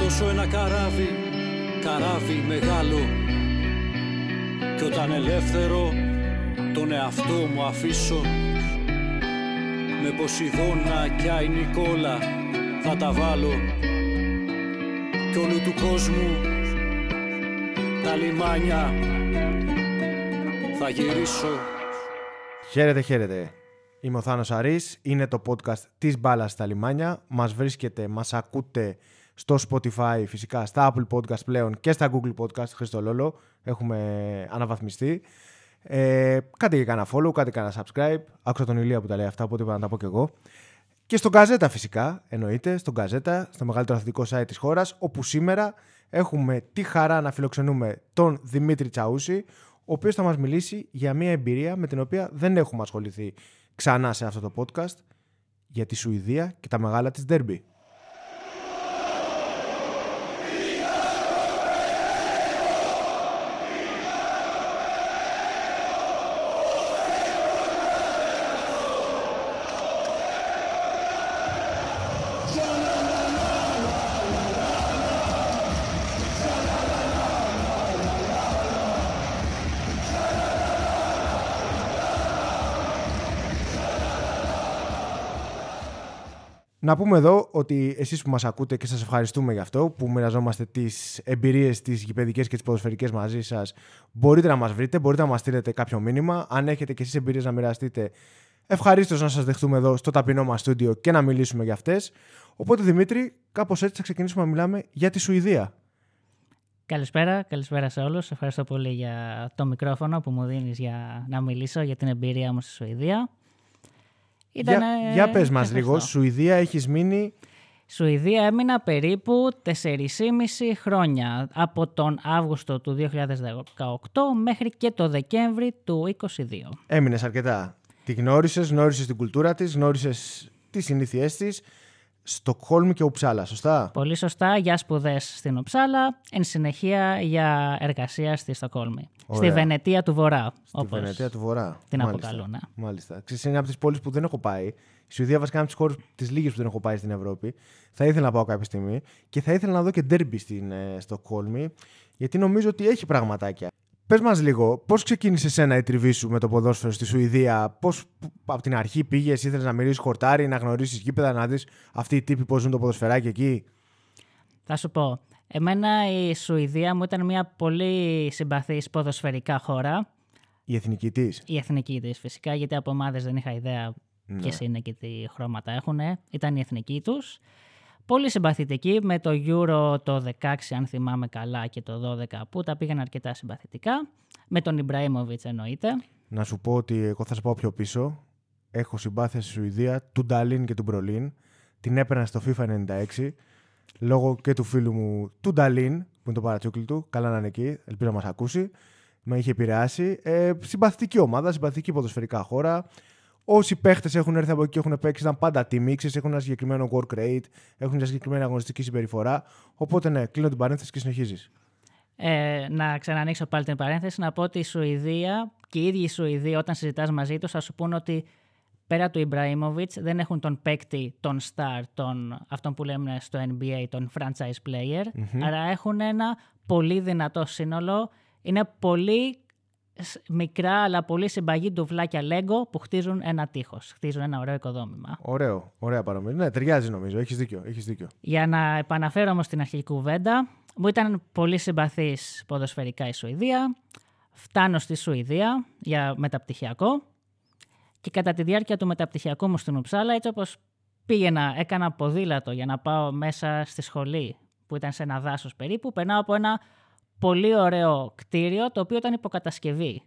Θα αρματώσω ένα καράβι, καράβι μεγάλο Κι όταν ελεύθερο τον εαυτό μου αφήσω Με Ποσειδώνα κι Άι Νικόλα θα τα βάλω Κι όλου του κόσμου τα λιμάνια θα γυρίσω Χαίρετε, χαίρετε. Είμαι ο Θάνος Αρής, είναι το podcast της μπάλας στα λιμάνια. Μας βρίσκεται, μας ακούτε στο Spotify, φυσικά στα Apple Podcast πλέον και στα Google Podcast, Χριστό Λόλο. Έχουμε αναβαθμιστεί. Ε, κάντε και κανένα follow, κάντε κανένα subscribe. Άκουσα τον Ηλία που τα λέει αυτά, οπότε είπα να τα πω κι εγώ. Και στον Καζέτα φυσικά, εννοείται, στον Καζέτα, στο μεγαλύτερο αθλητικό site της χώρας, όπου σήμερα έχουμε τη χαρά να φιλοξενούμε τον Δημήτρη Τσαούση, ο οποίος θα μας μιλήσει για μια εμπειρία με την οποία δεν έχουμε ασχοληθεί ξανά σε αυτό το podcast, για τη Σουηδία και τα μεγάλα της ντέρμπι. Να πούμε εδώ ότι εσείς που μας ακούτε και σας ευχαριστούμε γι' αυτό, που μοιραζόμαστε τις εμπειρίες, τις γηπαιδικές και τις ποδοσφαιρικές μαζί σας, μπορείτε να μας βρείτε, μπορείτε να μας στείλετε κάποιο μήνυμα. Αν έχετε και εσείς εμπειρίες να μοιραστείτε, ευχαρίστως να σας δεχτούμε εδώ στο ταπεινό μας στούντιο και να μιλήσουμε για αυτές. Οπότε Δημήτρη, κάπως έτσι θα ξεκινήσουμε να μιλάμε για τη Σουηδία. Καλησπέρα, καλησπέρα σε όλους. Ευχαριστώ πολύ για το μικρόφωνο που μου δίνεις για να μιλήσω για την εμπειρία μου στη Σουηδία. Για, για πες μας λίγο, Σουηδία έχεις μείνει... Σουηδία έμεινα περίπου 4,5 χρόνια από τον Αύγουστο του 2018 μέχρι και το Δεκέμβρη του 2022. Έμεινες αρκετά. Τη γνώρισες, γνώρισες την κουλτούρα της, γνώρισες τις συνήθειές της Στοκχόλμη και Ουψάλα, σωστά; Πολύ σωστά. Για σπουδές στην Ουψάλα. Εν συνεχεία για εργασία στη Στοκχόλμη. Στη Βενετία του Βορρά. Στη Βενετία του Βορρά. Την αποκαλούν. Μάλιστα. Ξέρεις, είναι από τις πόλεις που δεν έχω πάει. Η Σουηδία βασικά είναι από τις χώρες τη λίγες που δεν έχω πάει στην Ευρώπη. Θα ήθελα να πάω κάποια στιγμή και θα ήθελα να δω και ντέρμπι στην ε, Στοκχόλμη. Γιατί νομίζω ότι έχει πραγματάκια. Πες μας λίγο, πώς ξεκίνησε ένα η τριβή σου με το ποδόσφαιρο στη Σουηδία, πώς από την αρχή πήγες, ήθελες να μυρίσει χορτάρι, να γνωρίσεις γήπεδα, να δεις αυτοί οι τύποι πώς ζουν το ποδοσφαιράκι εκεί; Θα σου πω. Εμένα η Σουηδία μου ήταν μια πολύ συμπαθής ποδοσφαιρικά χώρα. Η εθνική της; Η εθνική της, φυσικά, γιατί από ομάδες δεν είχα ιδέα ναι. ποιες είναι και τι χρώματα έχουν. Ήταν η εθνική τους. Πολύ συμπαθητική με το Euro το 16 αν θυμάμαι καλά και το 12 που τα πήγαν αρκετά συμπαθητικά. Με τον Ιμπραήμοβιτς εννοείται. Να σου πω ότι εγώ θα σου πω πιο πίσω. Έχω συμπάθεια στη Σουηδία του Νταλίν και του Μπρολίν. Την έπαιρνα στο FIFA 96 λόγω και του φίλου μου του Νταλίν που είναι το παρατσούκλι του. Καλά να είναι εκεί, ελπίζω να μας ακούσει. Με είχε επηρεάσει. Ε, συμπαθητική ομάδα, συμπαθητική ποδοσφαιρικά χώρα. Όσοι παίχτες έχουν έρθει από εκεί και έχουν παίξει ήταν πάντα τιμή, έχουν ένα συγκεκριμένο work rate, έχουν μια συγκεκριμένη αγωνιστική συμπεριφορά. Οπότε ναι, κλείνω την παρένθεση και συνεχίζεις. Ε, να ξανανοίξω πάλι την παρένθεση, να πω ότι η Σουηδία και οι ίδιοι οι Σουηδοί, όταν συζητάς μαζί τους, θα σου πούνε ότι πέρα του Ιμπραήμοβιτς δεν έχουν τον παίκτη, τον star, τον, αυτόν που λέμε στο NBA, τον franchise player. mm Άρα έχουν ένα πολύ δυνατό σύνολο. Είναι πολύ μικρά αλλά πολύ συμπαγή ντουβλάκια Lego που χτίζουν ένα τείχος. Χτίζουν ένα ωραίο οικοδόμημα. Ωραίο, ωραία παρομοίωση. Ναι, ταιριάζει νομίζω. Έχεις δίκιο, έχεις δίκιο. Για να επαναφέρω όμως την αρχική κουβέντα, μου ήταν πολύ συμπαθής ποδοσφαιρικά η Σουηδία. Φτάνω στη Σουηδία για μεταπτυχιακό και κατά τη διάρκεια του μεταπτυχιακού μου στην Ουψάλα, έτσι όπως πήγαινα, έκανα ποδήλατο για να πάω μέσα στη σχολή που ήταν σε ένα δάσος περίπου, περνάω από ένα πολύ ωραίο κτίριο το οποίο ήταν υποκατασκευή.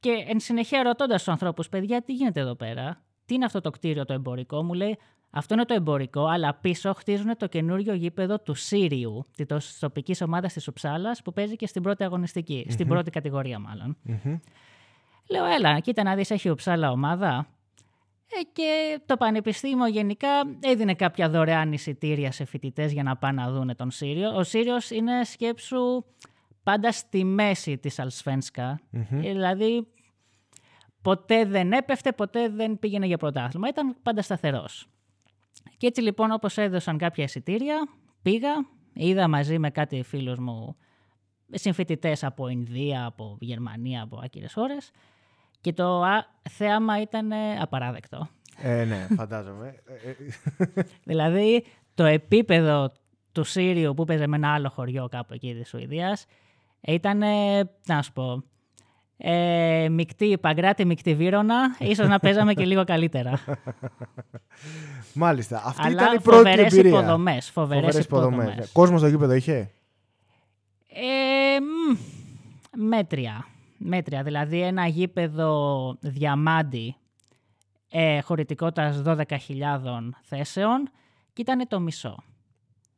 Και εν συνεχεία ρωτώντας τους ανθρώπους, παιδιά, τι γίνεται εδώ πέρα, τι είναι αυτό το κτίριο το εμπορικό, μου λέει, αυτό είναι το εμπορικό, αλλά πίσω χτίζουν το καινούριο γήπεδο του Σύριου, τη τοπικής ομάδας της Ουψάλα, που παίζει και στην πρώτη στην πρώτη κατηγορία μάλλον. Λέω, έλα, κοίτα να δεις, έχει Ουψάλα ομάδα. Ε, και το Πανεπιστήμιο γενικά έδινε κάποια δωρεάν εισιτήρια σε φοιτητές για να πάνε να δουν τον Σύριο. Ο Σύριος είναι σκέψου πάντα στη μέση της αλσφενσκα Δηλαδή ποτέ δεν έπεφτε, ποτέ δεν πήγαινε για πρωτάθλημα. Ήταν πάντα σταθερός. Και έτσι λοιπόν όπως έδωσαν κάποια εισιτήρια, πήγα, είδα μαζί με κάτι φίλους μου συμφοιτητές από Ινδία, από Γερμανία, από άκυρες ώρες και το α, θέαμα ήταν ε, απαράδεκτο. Ε, ναι, φαντάζομαι. Ε, ε, Δηλαδή το επίπεδο του Σύριου που παίζε με ένα άλλο χωριό κάπου εκεί της Σουηδίας ήταν, να σου πω, ε, μεικτή Παγκράτη, μεικτή Βύρονα, ίσως να παίζαμε και λίγο καλύτερα. Μάλιστα. Αυτή Αλλά ήταν η πρώτη φοβερές εμπειρία. υποδομές, φοβερές Φοβερές υποδομές. Κόσμος στο γήπεδο είχε; Ε, μ, μέτρια. Μέτρια. Δηλαδή ένα γήπεδο διαμάντι ε, χωρητικότητας 12.000 θέσεων και ήταν το μισό.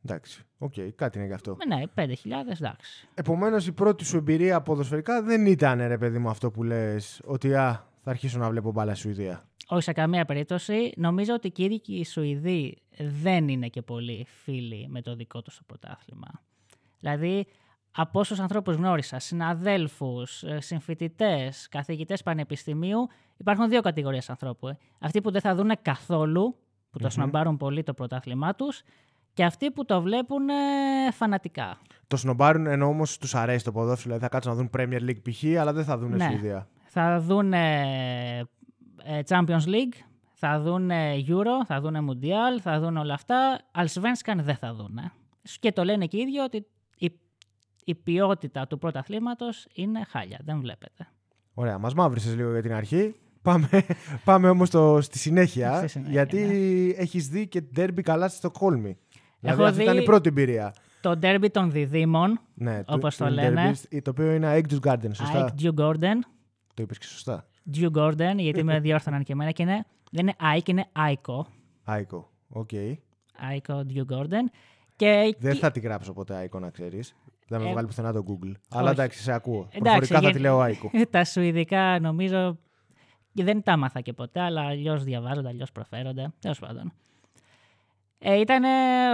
Εντάξει. Οκ, κάτι είναι γι' αυτό. Ε, Ναι, 5.000 εντάξει. Επομένως, η πρώτη σου εμπειρία ποδοσφαιρικά δεν ήταν, ρε παιδί μου, αυτό που λες, ότι α, θα αρχίσω να βλέπω μπάλα στη Σουηδία. Όχι σε καμία περίπτωση. Νομίζω ότι και οι ίδιοι οι Σουηδοί δεν είναι και πολύ φίλοι με το δικό τους το πρωτάθλημα. Δηλαδή, από όσους ανθρώπους γνώρισα, συναδέλφους, συμφοιτητές, καθηγητές πανεπιστημίου, υπάρχουν δύο κατηγορίες ανθρώπου. ε. Αυτοί που δεν θα δουν καθόλου, που το σνομπάρουν πολύ το πρωτάθλημά τους, και αυτοί που το βλέπουν ε, φανατικά. Το σνομπάρουν ενώ όμως τους αρέσει το ποδόσφαιρο, δηλαδή θα κάτσουν να δουν Premier League π.χ., αλλά δεν θα δουν Ναι. Σουηδία. Θα δουν ε, ε, Champions League, θα δουν Euro, θα δουν Mundial, θα δουν όλα αυτά. Allsvenskan δεν θα δουν. Και το λένε και οι ίδιοι ότι η, η ποιότητα του πρωταθλήματος είναι χάλια. Δεν βλέπετε. Ωραία, μας μαύρισε λίγο για την αρχή. Πάμε, πάμε όμως στη συνέχεια, Στη συνέχεια, γιατί ναι. έχεις δει και ντέρμπι καλά στη Στοκχόλμη. Δηλαδή Έχω αυτή δει- ήταν η πρώτη εμπειρία. Το derby των διδήμων, Ναι, Όπως το είναι λένε. derby, το οποίο είναι Aegis Garden, σωστά; Ike Dew Gordon, Το είπες και σωστά. Dew Gordon, γιατί με διόρθωναν και εμένα και είναι, δεν είναι Ike, είναι Aiko. Aiko. Οκ. Aiko Dew Gordon. Και Δεν εκεί- θα τη γράψω ποτέ Aiko, να ξέρεις. Δεν με Ε, βγάλει πουθενά το Google. Αλλά εντάξει, σε ακούω. Εντάξει, Προφορικά θα γιατί- τη λέω Aiko. τα σουηδικά νομίζω και δεν τα μάθα και ποτέ, αλλά αλλιώς διαβάζονται, αλλιώς προφέρονται. Τέλος πάντων. Ε, ήταν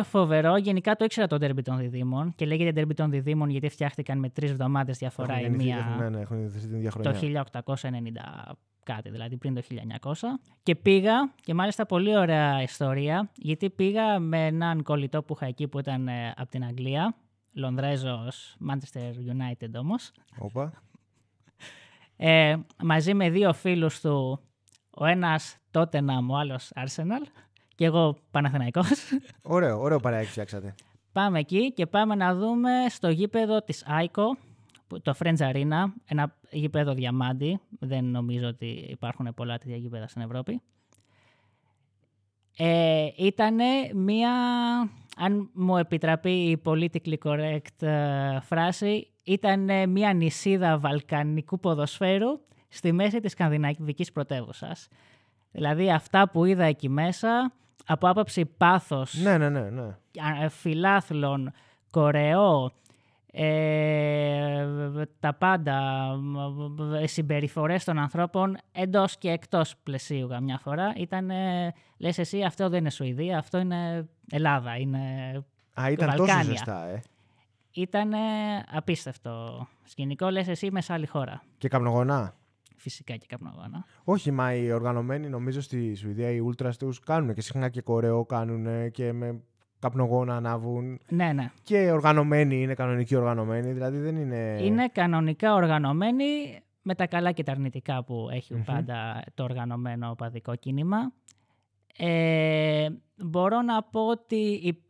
φοβερό. Γενικά το ήξερα το ντέρμπι των διδήμων και λέγεται ντέρμπι των διδήμων γιατί φτιάχτηκαν με τρεις εβδομάδες διαφορά Έχουν η γεννηθεί- μία έχουν- Ναι, ναι, έχουν γεννηθεί την ίδια χρονιά. το 1890 κάτι, δηλαδή πριν το 1900. Και πήγα, και μάλιστα πολύ ωραία ιστορία, γιατί πήγα με έναν κολλητό που είχα εκεί που ήταν ε, από την Αγγλία, Λονδρέζος, Manchester United όμως, Όπα. ε, μαζί με δύο φίλους του, ο ένας Tottenham, ο άλλος Arsenal και εγώ Παναθηναϊκός. Ωραίο, ωραίο παρέα φτιάξατε. πάμε εκεί και πάμε να δούμε στο γήπεδο της Aiko, που- το Friends Arena, ένα γήπεδο διαμάντι. Δεν νομίζω ότι υπάρχουν πολλά τέτοια γήπεδα στην Ευρώπη. Ε, ήτανε μία, αν μου επιτραπεί η politically correct ε, φράση, ήταν μία νησίδα βαλκανικού ποδοσφαίρου στη μέση της σκανδιναβικής πρωτεύουσας. Δηλαδή αυτά που είδα εκεί μέσα, από άποψη πάθος, Ναι, ναι, ναι. ναι. α- φιλάθλων, κορεό, ε, τα πάντα, μ, μ, συμπεριφορές των ανθρώπων εντός και εκτός πλαισίου καμιά φορά. Ήταν, ε, λες εσύ, αυτό δεν είναι Σουηδία, αυτό είναι Ελλάδα, είναι... Α, ήταν τόσο Βαλκάνια. ζεστά, ε. Ήταν απίστευτο σκηνικό, λες εσύ είμαι σε άλλη χώρα. Και καπνογονά. Φυσικά και καπνογόνα. Όχι, μα οι οργανωμένοι νομίζω στη Σουηδία, οι ούλτρας τους κάνουν και συχνά και κορεό κάνουν και με καπνογόνα ανάβουν. Ναι, ναι. Και οργανωμένοι είναι κανονικοί οργανωμένοι, δηλαδή δεν είναι. Είναι κανονικά οργανωμένοι με τα καλά και τα αρνητικά που έχει Μμμ. πάντα το οργανωμένο οπαδικό κίνημα. Ε, μπορώ να πω ότι υ-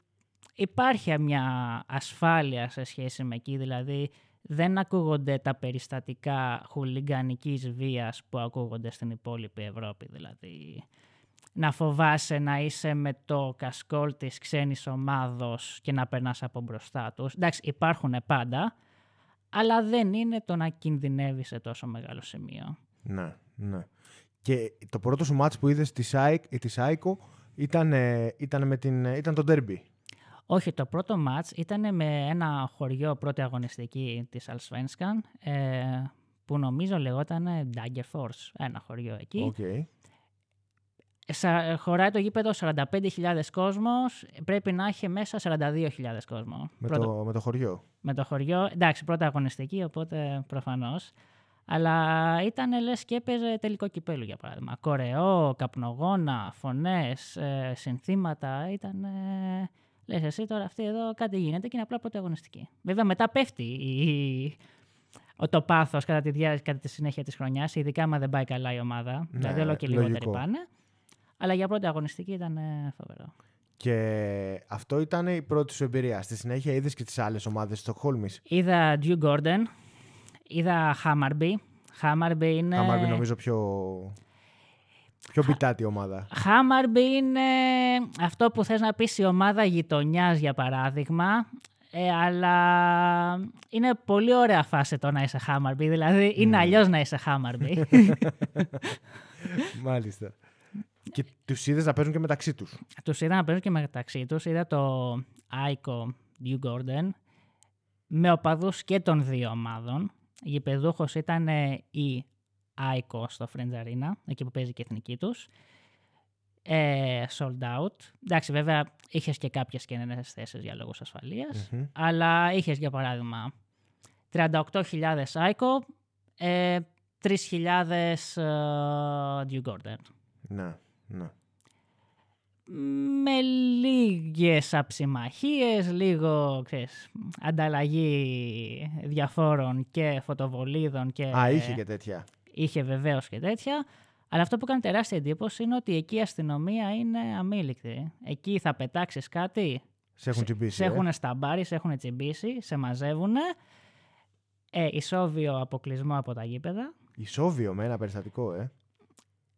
υπάρχει μια ασφάλεια σε σχέση με εκεί, δηλαδή δεν ακούγονται τα περιστατικά χουλιγκανικής βίας που ακούγονται στην υπόλοιπη Ευρώπη, δηλαδή να φοβάσαι να είσαι με το κασκόλ της ξένης ομάδος και να περνάς από μπροστά τους. Εντάξει, υπάρχουν πάντα, αλλά δεν είναι το να κινδυνεύεις σε τόσο μεγάλο σημείο. Ναι, ναι. Και το πρώτο σου μάτς που είδες της Σάικ, της Σάικο ήταν, ε, ήταν, με την, ε, ήταν το ντέρμπι. Όχι, το πρώτο ματς ήταν με ένα χωριό πρώτη αγωνιστική της Allsvenskan, ε, που νομίζω λεγόταν Degerfors, ένα χωριό εκεί. Οκ. Σα, χωράει το γήπεδο 45.000 κόσμος, πρέπει να έχει μέσα 42.000 κόσμος. Με, Πρώτο- το, με το χωριό. με το χωριό. Εντάξει, πρώτα αγωνιστική, οπότε προφανώς. Αλλά ήταν λες και έπαιζε τελικό κυπέλου για παράδειγμα. Κορεό, καπνογόνα, φωνές, ε, συνθήματα. Ήταν... Ε, λες εσύ τώρα αυτή εδώ κάτι γίνεται και είναι απλά πρωταγωνιστική. Βέβαια μετά πέφτει η, ο, το πάθος κατά, τη κατά τη συνέχεια της χρονιάς, ειδικά άμα δεν πάει καλά η ομάδα. Ναι, δηλαδή όλο και λιγότεροι λογικό. πάνε. Αλλά για πρώτη αγωνιστική ήταν ε, φοβερό. Και αυτό ήταν η πρώτη σου εμπειρία. Στη συνέχεια είδες και τις άλλες ομάδες τη Στοκχόλμη. Είδα Drew Gordon, είδα Hammarby. Hammarby είναι... Χαμάρμπι νομίζω πιο. Πιο πιτάτη ομάδα. Hammarby είναι αυτό που θες να πεις η ομάδα γειτονιάς για παράδειγμα. Ε, αλλά είναι πολύ ωραία φάση το να είσαι Hammarby. Δηλαδή είναι αλλιώς να είσαι Hammarby. Μάλιστα. Και τους είδες να παίζουν και μεταξύ τους. τους είδα να παίζουν και μεταξύ τους. Είδα το Aiko New Gordon με οπαδούς και των δύο ομάδων. Γηπεδούχος ήταν ε, η Aiko στο Friends Arena, εκεί που παίζει και η εθνική τους. Ε, sold out. Εντάξει, βέβαια είχες και κάποιες καινούργιες θέσεις για λόγους ασφαλείας, αλλά είχες για παράδειγμα 38.000 Aiko, ε, 3.000 ε, New Gordon. Ναι, ναι. με λίγες αψημαχίες, λίγο ξέρεις, ανταλλαγή διαφόρων και φωτοβολίδων και... Α, είχε και τέτοια. Είχε βεβαίως και τέτοια. Αλλά αυτό που κάνει τεράστια εντύπωση είναι ότι εκεί η αστυνομία είναι αμήλικτη. Εκεί θα πετάξεις κάτι, Σε έχουν τσιμπήσει. σε ε. έχουν σταμπάρει, σε έχουν τσιμπήσει, σε μαζεύουν. Ε, ισόβιο αποκλεισμό από τα γήπεδα. Ισόβιο με ένα περιστατικό, ε.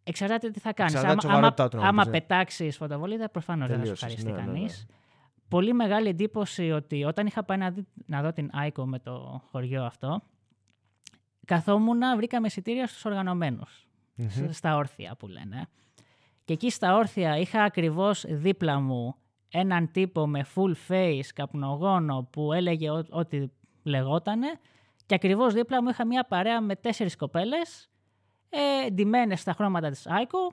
Εξαρτάται τι θα κάνεις. Εξαρτάται τη Άμα, σοβαρότητά άμα, του, νομίζω, άμα ε. πετάξεις φωτοβολίδα, προφανώς δεν θα σου Τελείωσες, ευχαριστεί ναι, ναι, κανείς. ναι. Πολύ μεγάλη εντύπωση ότι όταν είχα πάει να, δει- να δω την Άικο με το χωριό αυτό, καθόμουν, βρήκαμε εισιτήρια στους οργανωμένους, σ- στα όρθια που λένε. Και εκεί στα όρθια είχα ακριβώς δίπλα μου έναν τύπο με full face, καπνογόνο, που έλεγε ό- ό,τι λεγότανε. Και ακριβώς δίπλα μου είχα μια παρέα με τέσσερις κοπέλες, ε, ντυμένες στα χρώματα της Άικο,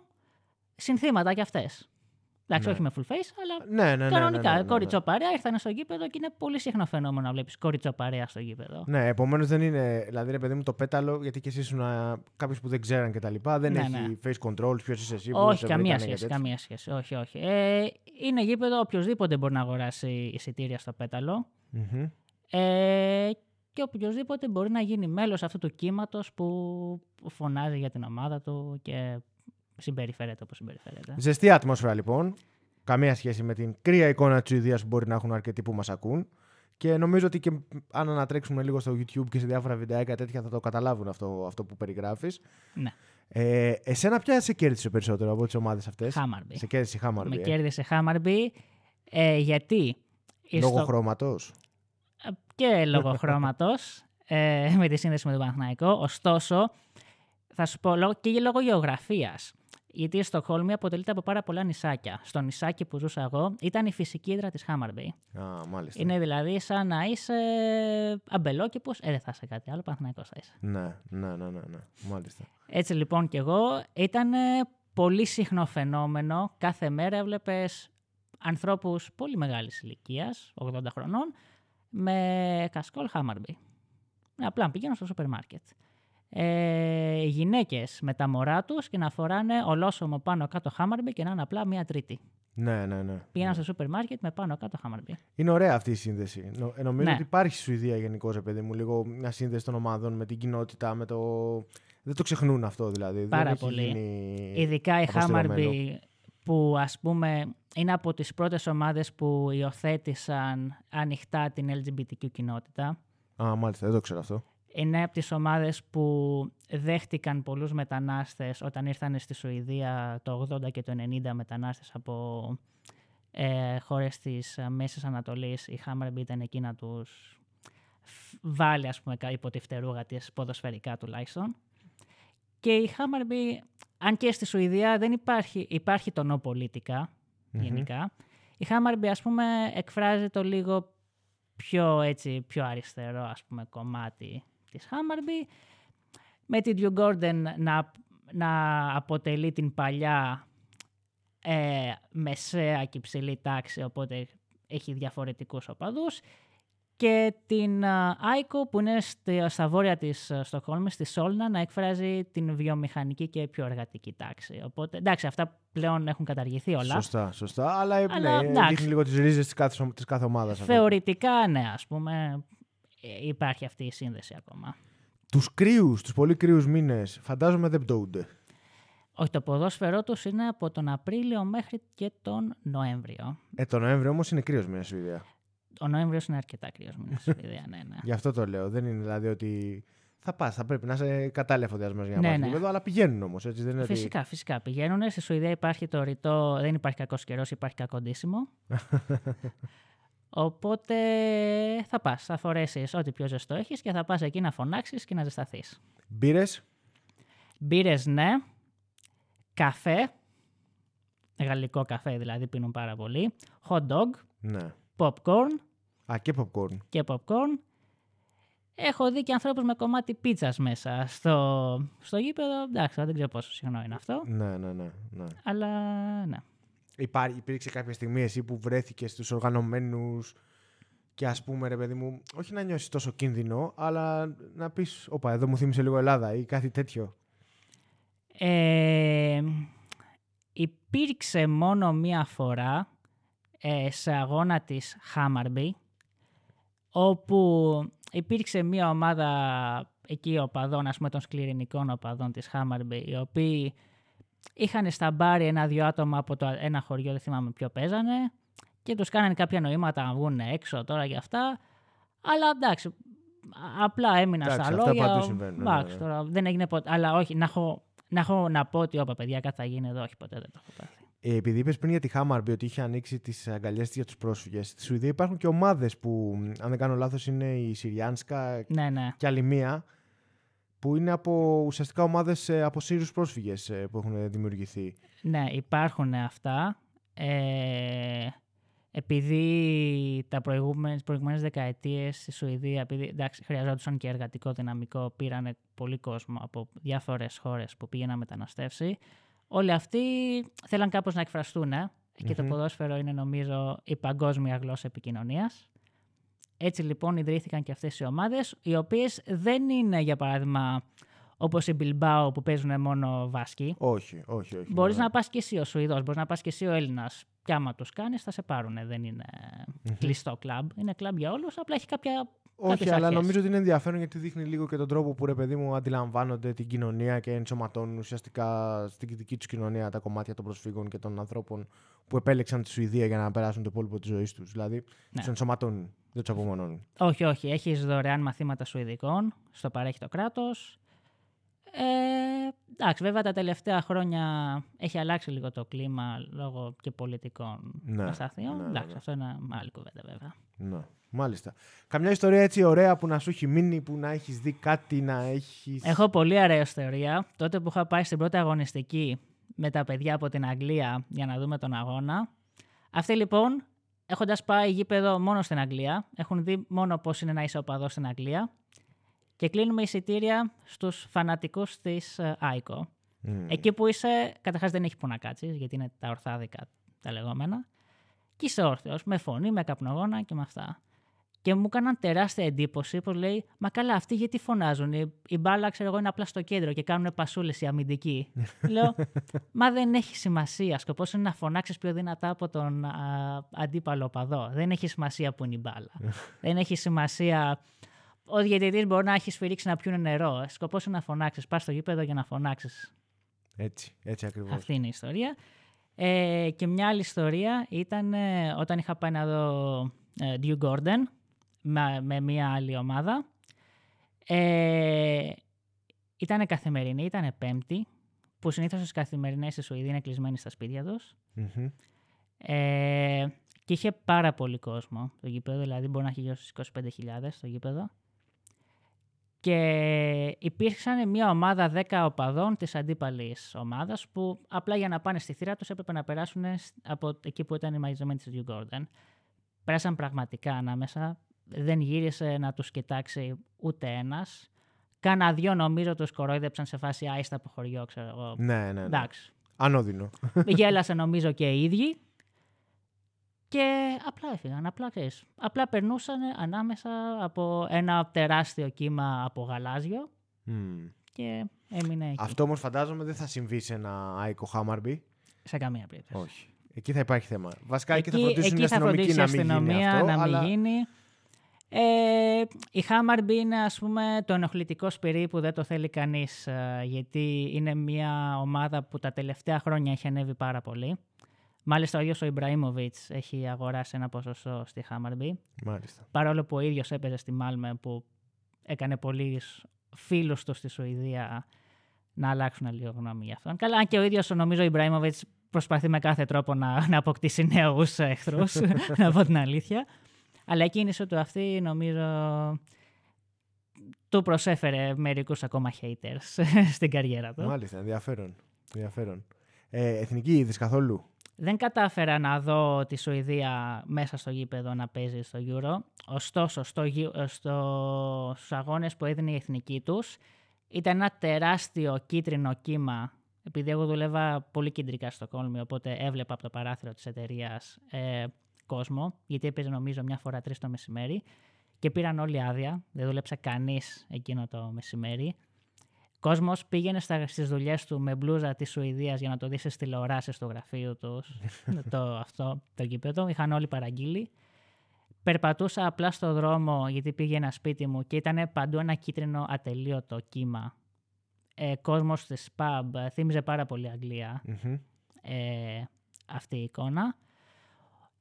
συνθήματα κι αυτές. Εντάξει, Ναι. όχι με full face, αλλά Ναι, ναι, ναι. κανονικά. ναι, ναι, ναι, ναι. Κοριτσό παρέα ήρθαν στο γήπεδο και είναι πολύ συχνό φαινόμενο να βλέπεις κοριτσό παρέα στο γήπεδο. Ναι, επομένως δεν είναι. Δηλαδή, ρε παιδί μου, το πέταλο, γιατί και εσύ ήσουν κάποιο που δεν ξέραν και τα λοιπά, δεν Ναι, έχει ναι. face control, ποιος είσαι εσύ. που όχι, σε καμία βρήκανε σχέση, και καμία σχέση. Όχι, όχι. Ε, είναι γήπεδο, οποιοδήποτε μπορεί να αγοράσει εισιτήρια στο πέταλο. τέτοια. Μμμ. Ε, και οποιοδήποτε μπορεί να γίνει μέλος αυτού του κύματος που φωνάζει για την ομάδα του και συμπεριφέρεται όπως συμπεριφέρεται. Ζεστή ατμόσφαιρα λοιπόν. Καμία σχέση με την κρύα εικόνα της Ιδίας που μπορεί να έχουν αρκετοί που μας ακούν. Και νομίζω ότι και αν ανατρέξουμε λίγο στο YouTube και σε διάφορα βιντεάκια τέτοια θα το καταλάβουν αυτό, αυτό που περιγράφεις. Ναι, Ε, εσένα ποια σε κέρδισε περισσότερο από τις ομάδες αυτές; Χάμαρμπι. Σε κέρδισε η Χάμαρμπι. Με ε; κέρδισε Χάμαρμπι ε, γιατί... Λόγω στο- χρώματος; Και λόγω χρώματος ε, με τη σύνδεση με τον Παναθηναϊκό. Ωστόσο, θα σου πω λόγω- και λόγω γεωγραφίας. Γιατί η Στοκχόλμη αποτελείται από πάρα πολλά νησάκια. Στο νησάκι που ζούσα εγώ ήταν η φυσική ύδρα της Χάμαρμπι. Α, μάλιστα. Είναι δηλαδή σαν να είσαι αμπελόκηπος. Ε, δεν θα είσαι κάτι άλλο, Παναθηναϊκός θα είσαι. Ναι, ναι, ναι, ναι, ναι. Μάλιστα. Έτσι λοιπόν κι εγώ ήταν πολύ συχνό φαινόμενο. Κάθε μέρα έβλεπες ανθρώπους πολύ μεγάλης ηλικίας, 80 χρονών, με κασκόλ Χάμαρμπι. Απλά να πηγαίνουν στο σούπερ μάρκετ. Ε, γυναίκες με τα μωρά τους και να φοράνε ολόσωμο πάνω κάτω Χάμαρμπι και να είναι απλά μία τρίτη. Ναι, ναι, ναι. Πήγαιναν στο σούπερ μάρκετ με πάνω κάτω Χάμαρμπι. Είναι ωραία αυτή η σύνδεση. Νο- ε, νομίζω Ναι. ότι υπάρχει στη Σουηδία γενικώς, ρε παιδί μου, λίγο μια σύνδεση των ομάδων με την κοινότητα, με το. Δεν το ξεχνούν αυτό δηλαδή. Πάρα Δεν έχει πολύ. γίνει Ειδικά η αποστηρωμένο. Χάμαρμπι που ας πούμε είναι από τις πρώτες ομάδες που υιοθέτησαν ανοιχτά την LGBTQ κοινότητα. Α, μάλιστα, δεν το ξέρω αυτό. Είναι από τις ομάδες που δέχτηκαν πολλούς μετανάστες όταν ήρθαν στη Σουηδία το 80 και το 90 μετανάστες από ε, χώρες της ε, Μέσης Ανατολής. Η Χάμαρμπι ήταν εκεί να τους φ- βάλει ας πούμε κα- υπό τη φτερούγα της ποδοσφαιρικά τουλάχιστον. Και η Χάμαρμπι, αν και στη Σουηδία δεν υπάρχει, υπάρχει το no politica γενικά. Η Χάμαρμπι ας πούμε εκφράζει το λίγο πιο έτσι, πιο αριστερό ας πούμε κομμάτι της Χάμαρμπι. Με την Drew Gordon να, να αποτελεί την παλιά ε, μεσαία και υψηλή τάξη, οπότε έχει διαφορετικούς οπαδούς. Και την Άικο που είναι στα βόρεια της Στοκχόλμης, στη Σόλνα, να εκφράζει την βιομηχανική και πιο εργατική τάξη. Οπότε, εντάξει, αυτά πλέον έχουν καταργηθεί όλα. Σωστά, σωστά. Αλλά, ε, Αλλά, ναι, εντάξει. δείχνει λίγο τις ρίζες της κάθε, της κάθε ομάδας. αυτό. Θεωρητικά, ναι, ας πούμε, ε, υπάρχει αυτή η σύνδεση ακόμα. Τους κρύους, τους πολύ κρύους μήνες, φαντάζομαι δεν πτωούνται. Όχι, το ποδόσφαιρό τους είναι από τον Απρίλιο μέχρι και τον Νοέμβριο. Ε, το Νοέμβριο όμως είναι κρύος μήνες στη Σουηδία. Ο Νοέμβριος είναι αρκετά κρύος μήνας στη Σουηδία, ναι, ναι. Γι' αυτό το λέω. Δεν είναι δηλαδή ότι θα πας, θα πρέπει να είσαι κατάλληλα εφοδιασμένος για να Ναι, πας ναι. στο γήπεδο, αλλά πηγαίνουν όμως, έτσι. Δεν είναι ότι... Φυσικά, φυσικά. Πηγαίνουν. Στη Σουηδία υπάρχει το ρητό δεν υπάρχει κακός καιρός, υπάρχει κακό ντύσιμο. Οπότε θα πας, θα φορέσεις ό,τι πιο ζεστό έχεις και θα πας εκεί να φωνάξεις και να ζεσταθείς. Μπύρες, Μπύρες ναι, καφέ, γαλλικό καφέ δηλαδή πίνουν πάρα πολύ, hot dog, ναι. Popcorn Α, και popcorn. και popcorn. Έχω δει και ανθρώπους με κομμάτι πίτσας μέσα στο, στο γήπεδο. Εντάξει, δεν ξέρω πόσο συχνό είναι αυτό. Ναι, ναι, ναι. ναι. Αλλά ναι. Υπάρχει, υπήρξε κάποια στιγμή εσύ που βρέθηκες στους οργανωμένους και ας πούμε ρε παιδί μου, όχι να νιώσεις τόσο κίνδυνο, αλλά να πεις, όπα εδώ μου θύμισε λίγο Ελλάδα ή κάτι τέτοιο. Ε, υπήρξε μόνο μία φορά ε, σε αγώνα της Hammarby όπου υπήρξε μία ομάδα εκεί οπαδών, ας πούμε των σκληρινικών οπαδών της Hammarby οι οποίοι είχαν στα μπάρι ένα-δυο άτομα από το ένα χωριό, δεν θυμάμαι ποιο παίζανε και τους κάνανε κάποια νοήματα να βγουν έξω τώρα για αυτά αλλά εντάξει, α- απλά έμεινα Εντάξει, στα αυτά λόγια. παντού συμβαίνουν, ναι, Εντάξει, ναι. τώρα δεν έγινε ποτέ. Αλλά όχι, να έχω, να έχω να πω ότι όπα παιδιά κάτι θα γίνει εδώ, όχι ποτέ δεν το έχω πάθει. Ε, επειδή είπες πριν για τη Hammarby ότι είχε ανοίξει τις αγκαλιές για τους πρόσφυγες, στη Σουηδία υπάρχουν και ομάδες που, αν δεν κάνω λάθος, είναι η Συριάνσκα Ναι, ναι. και άλλη μία, που είναι από ουσιαστικά ομάδες από Σύρους πρόσφυγες που έχουν δημιουργηθεί. Ναι, υπάρχουν αυτά. Ε, επειδή τα προηγούμενες, προηγούμενες δεκαετίες στη Σουηδία, επειδή εντάξει, χρειαζόντουσαν και εργατικό δυναμικό, πήραν πολύ κόσμο από διάφορες χώρες που πήγαιναν να μεταναστεύσει, όλοι αυτοί θέλαν κάπως να εκφραστούν ε, και το Μμμ. ποδόσφαιρο είναι νομίζω η παγκόσμια γλώσσα επικοινωνίας. Έτσι λοιπόν ιδρύθηκαν και αυτές οι ομάδες, οι οποίες δεν είναι για παράδειγμα όπως η Bilbao που παίζουν μόνο βάσκοι. Όχι, όχι, όχι. Μπορείς ναι. να πας και εσύ ο Σουηδός, μπορείς να πας και εσύ ο Έλληνας. Και άμα τους κάνεις, θα σε πάρουν. Δεν είναι κλειστό κλαμπ. Είναι κλαμπ για όλους. Απλά έχει κάποια. Όχι, κάποιες αλλά αρχές. νομίζω ότι είναι ενδιαφέρον γιατί δείχνει λίγο και τον τρόπο που ρε παιδί μου αντιλαμβάνονται την κοινωνία και ενσωματώνουν ουσιαστικά στην δική τους κοινωνία τα κομμάτια των προσφύγων και των ανθρώπων που επέλεξαν τη Σουηδία για να περάσουν το υπόλοιπο της ζωής τους. Δηλαδή, Ναι. τους ενσωματώνουν, δεν τους απομονώνουν. Όχι, όχι. Έχεις δωρεάν μαθήματα Σουηδικών. Στο παρέχει το κράτος. Ε, εντάξει, βέβαια τα τελευταία χρόνια έχει αλλάξει λίγο το κλίμα λόγω και πολιτικών Ναι, ασταθειών. ναι, εντάξει, ναι. αυτό είναι άλλη κουβέντα βέβαια. Ναι, μάλιστα. Καμιά ιστορία έτσι ωραία που να σου έχει μείνει, που να έχεις δει κάτι, να έχει. Έχω πολύ ωραία ιστορία. Τότε που είχα πάει στην πρώτη αγωνιστική με τα παιδιά από την Αγγλία για να δούμε τον αγώνα. Αυτοί λοιπόν, έχοντας πάει γήπεδο μόνο στην Αγγλία, έχουν δει μόνο πώς είναι να είσαι οπαδό στην Αγγλία και κλείνουμε εισιτήρια στους φανατικούς της ΆΙΚΟ. Εκεί που είσαι, καταρχάς δεν έχει που να κάτσεις, γιατί είναι τα ορθάδικα τα λεγόμενα. Και είσαι όρθιος, με φωνή, με καπνογόνα και με αυτά. Και μου έκαναν τεράστια εντύπωση που λέει: Μα καλά, αυτοί γιατί φωνάζουν; Η, η μπάλα, ξέρω εγώ, είναι απλά στο κέντρο και κάνουν πασούλες οι αμυντικοί. Λέω: Μα δεν έχει σημασία. Σκοπός είναι να φωνάξεις πιο δυνατά από τον α, αντίπαλο οπαδό. Δεν έχει σημασία που είναι η μπάλα. δεν έχει σημασία. Ο διαιτητής μπορεί να έχει σφυρίξει να πιούν νερό. Σκοπός είναι να φωνάξεις. Πας στο γήπεδο για να φωνάξεις. Έτσι, έτσι ακριβώς. Αυτή είναι η ιστορία. Ε, και μια άλλη ιστορία ήταν ε, όταν είχα πάει να δω ε, Dew Gordon με, με μια άλλη ομάδα. Ε, ήταν καθημερινή, ήταν πέμπτη, που συνήθως στις καθημερινές στη Σουηδία είναι κλεισμένοι στα σπίτια τους. Ε, και είχε πάρα πολύ κόσμο το γήπεδο, δηλαδή μπορεί να έχει γύρω στους 25.000 το γήπεδο. Και υπήρξαν μια ομάδα 10 οπαδών της αντίπαλης ομάδας που απλά για να πάνε στη θύρα τους έπρεπε να περάσουν από εκεί που ήταν οι μαζεμένοι της New Gordon. Πέρασαν πραγματικά ανάμεσα, δεν γύρισε να τους κοιτάξει ούτε ένας. Κάνα δυο νομίζω τους κορόιδεψαν σε φάση άιστα από χωριό, ξέρω εγώ. Ναι, ναι, ναι. Εντάξει. Ανώδυνο. Γέλασε νομίζω και οι ίδιοι. Και απλά έφυγαν, απλά ξέρεις. Απλά περνούσαν ανάμεσα από ένα τεράστιο κύμα από γαλάζιο Μμμ. και έμεινε εκεί. Αυτό όμως φαντάζομαι δεν θα συμβεί σε ένα Άικο Χάμαρμπι. Σε καμία περίπτωση. Όχι. Εκεί θα υπάρχει θέμα. Βασικά εκεί, θα φροντίσουν εκεί οι θα αστυνομικοί φροντίσει η να μην γίνει αστυνομία αυτό. να μην αλλά... γίνει. Ε, η Χάμαρμπι είναι ας πούμε το ενοχλητικό σπυρί που δεν το θέλει κανείς ε, γιατί είναι μια ομάδα που τα τελευταία χρόνια έχει ανέβει πάρα πολύ. Μάλιστα ο ίδιος ο Ιμπραήμοβιτς έχει αγοράσει ένα ποσοστό στη Χάμαρμπι Μάλιστα. παρόλο που ο ίδιος έπαιζε στη Μάλμε που έκανε πολλοί φίλους του στη Σουηδία να αλλάξουν λίγο γνώμη για αυτόν. Καλά, αν και ο ίδιος νομίζω ο Ιμπραήμοβιτς προσπαθεί με κάθε τρόπο να, να αποκτήσει νέους εχθρούς, να πω την αλήθεια. Αλλά η κίνηση του αυτή νομίζω του προσέφερε μερικούς ακόμα haters στην καριέρα του. Μάλιστα, ενδιαφέρον. ενδιαφέρον. Ε, εθνική είδης καθόλου; Δεν κατάφερα να δω τη Σουηδία μέσα στο γήπεδο να παίζει στο Euro. Ωστόσο, στο, γη- ε, στο, στους αγώνες που έδινε η εθνική τους, ήταν ένα τεράστιο κίτρινο κύμα. Επειδή εγώ δουλεύα πολύ κεντρικά στο Κόλμη, οπότε έβλεπα από το παράθυρο της εταιρείας ε, κόσμο, γιατί έπαιζε νομίζω μια φορά τρεις το μεσημέρι και πήραν όλοι άδεια. Δεν δούλεψε κανείς εκείνο το μεσημέρι. Κόσμος πήγαινε στα, στις δουλειές του με μπλούζα της Σουηδίας για να το δει στις τηλεοράσεις του γραφείου τους το, αυτό, το γήπεδο. Είχαν όλοι παραγγείλει. Περπατούσα απλά στο δρόμο γιατί πήγαινα σπίτι μου και ήταν παντού ένα κίτρινο ατελείωτο κύμα. Ε, κόσμος στις pub, ε, θύμιζε πάρα πολύ Αγγλία Μμμ. ε, αυτή η εικόνα.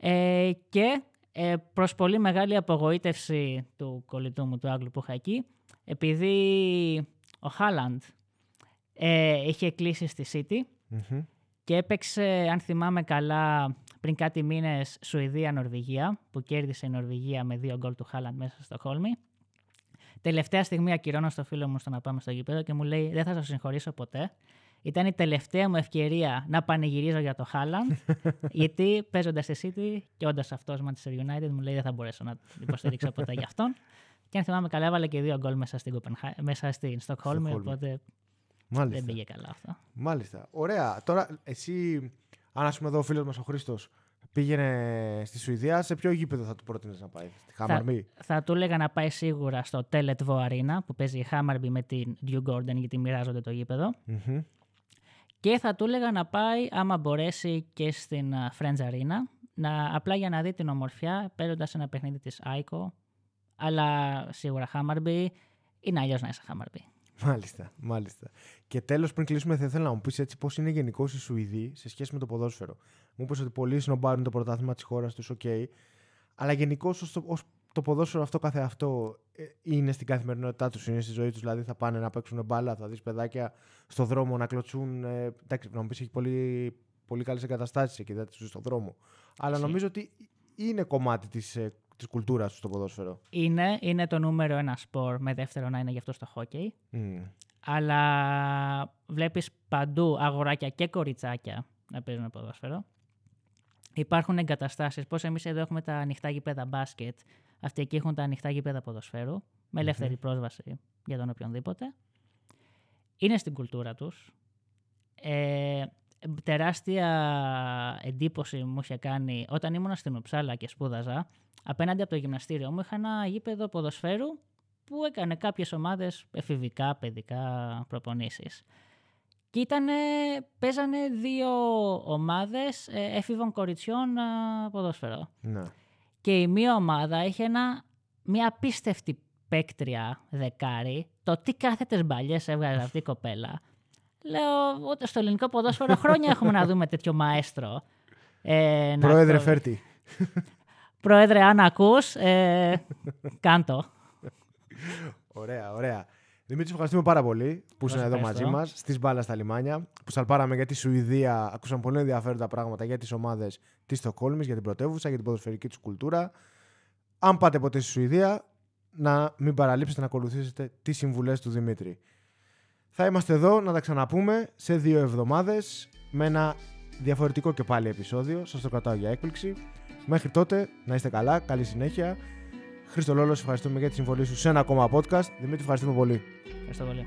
Ε, και ε, προς πολύ μεγάλη απογοήτευση του κολλητού μου του Άγγλου που είχα εκεί, επειδή ο Χάλαντ ε, είχε κλείσει στη City Μμμ. και έπαιξε, αν θυμάμαι καλά, πριν κάτι μήνες Σουηδία-Νορβηγία, που κέρδισε η Νορβηγία με δύο γκολ του Χάλαντ μέσα στο Χόλμη. Τελευταία στιγμή ακυρώνω στο φίλο μου στο να πάμε στο γήπεδο και μου λέει: Δεν θα σας συγχωρήσω ποτέ. Ήταν η τελευταία μου ευκαιρία να πανηγυρίζω για το Χάλαντ, γιατί παίζοντας στη City και όντας αυτός Manchester United μου λέει: Δεν θα μπορέσω να υποστηρίξω ποτέ για αυτόν. Και αν θυμάμαι καλά, έβαλε και δύο γκολ μέσα στην, Κοπενχά... μέσα στην Στοκχόλμη, Στοκχόλμη. οπότε Μάλιστα. δεν πήγε καλά αυτό. Μάλιστα. Ωραία. Τώρα, εσύ, αν ας πούμε εδώ ο φίλος μας ο Χρήστος πήγαινε στη Σουηδία, σε ποιο γήπεδο θα του πρότεινες να πάει, στη Χάμαρμπι. Θα του έλεγα να πάει σίγουρα στο Teletvo Arena που παίζει η Hammarby με την Dew Gordon γιατί μοιράζονται το γήπεδο. Μμμ. Και θα του έλεγα να πάει άμα μπορέσει και στην α, Friends Arena να, απλά για να δει την ομορφιά παίζοντα ένα παιχνίδι της Aiko αλλά σίγουρα Hammarby είναι αλλιώς να είσαι Hammarby. Μάλιστα, μάλιστα. Και τέλος, πριν κλείσουμε, θα ήθελα να μου πεις έτσι πώς είναι γενικώς οι Σουηδοί σε σχέση με το ποδόσφαιρο. Μου είπες ότι πολλοί σνομπάρουν το πρωτάθλημα της χώρας τους, οκ. Αλλά γενικώς ως το, ως το ποδόσφαιρο αυτό καθε αυτό ε, είναι στην καθημερινότητά τους, είναι στη ζωή τους. Δηλαδή θα πάνε να παίξουν μπάλα, θα δεις παιδάκια στο δρόμο να κλωτσούν. Ε, εντάξει, να μου πεις έχει πολύ, πολύ καλές εγκαταστάσεις εκεί, δεν τους στον δρόμο. Αλλά Ισχύει. νομίζω ότι είναι κομμάτι της, ε, της κουλτούρας τους το ποδόσφαιρο. Είναι, είναι το νούμερο ένα σπορ με δεύτερο να είναι γι' αυτούς το hockey. Μμ. Αλλά βλέπεις παντού αγοράκια και κοριτσάκια να παίζουν ποδόσφαιρο. Υπάρχουν εγκαταστάσεις, πώς εμείς εδώ έχουμε τα ανοιχτά γήπεδα μπάσκετ, αυτοί εκεί έχουν τα ανοιχτά γήπεδα ποδοσφαίρου, με ελεύθερη πρόσβαση για τον οποιονδήποτε. Είναι στην κουλτούρα τους. Ε, τεράστια εντύπωση μου είχε κάνει όταν ήμουν στην Ουψάλα και σπούδαζα. Απέναντι από το γυμναστήριο μου είχα ένα γήπεδο ποδοσφαίρου που έκανε κάποιες ομάδες εφηβικά, παιδικά προπονήσεις. Και ήτανε, παίζανε δύο ομάδες ε, έφηβων κοριτσιών α, ποδόσφαιρο. Ναι. Και η μία ομάδα είχε ένα, μια απίστευτη παίκτρια δεκάρι. Το τι κάθετες μπαλιές έβγαζε αυτή η κοπέλα. Λέω, ούτε στο ελληνικό ποδόσφαιρο χρόνια έχουμε να δούμε τέτοιο μαέστρο. Ε, να Πρόεδρε, το- φέρτη. Πρόεδρε, αν ακούς, ε, κάντο. Ωραία, ωραία. Δημήτρη, σε ευχαριστούμε πάρα πολύ που Εγώ ήσουν σε εδώ ευχαριστώ. μαζί μας στη μπάλα στα λιμάνια. Που σαλπάραμε για τη Σουηδία. Ακούσαμε πολύ ενδιαφέροντα πράγματα για τις ομάδες της Στοκόλμη, για την πρωτεύουσα, για την ποδοσφαιρική τους κουλτούρα. Αν πάτε ποτέ στη Σουηδία, να μην παραλείψετε να ακολουθήσετε τις συμβουλές του Δημήτρη. Θα είμαστε εδώ να τα ξαναπούμε σε δύο εβδομάδες με ένα διαφορετικό και πάλι επεισόδιο. Σας το κρατάω για έκπληξη. Μέχρι τότε να είστε καλά, καλή συνέχεια. Χρήστο Λόλος, σε ευχαριστούμε για τη συμβολή σου σε ένα ακόμα podcast. Δημήτρη, ευχαριστούμε πολύ. Ευχαριστώ πολύ.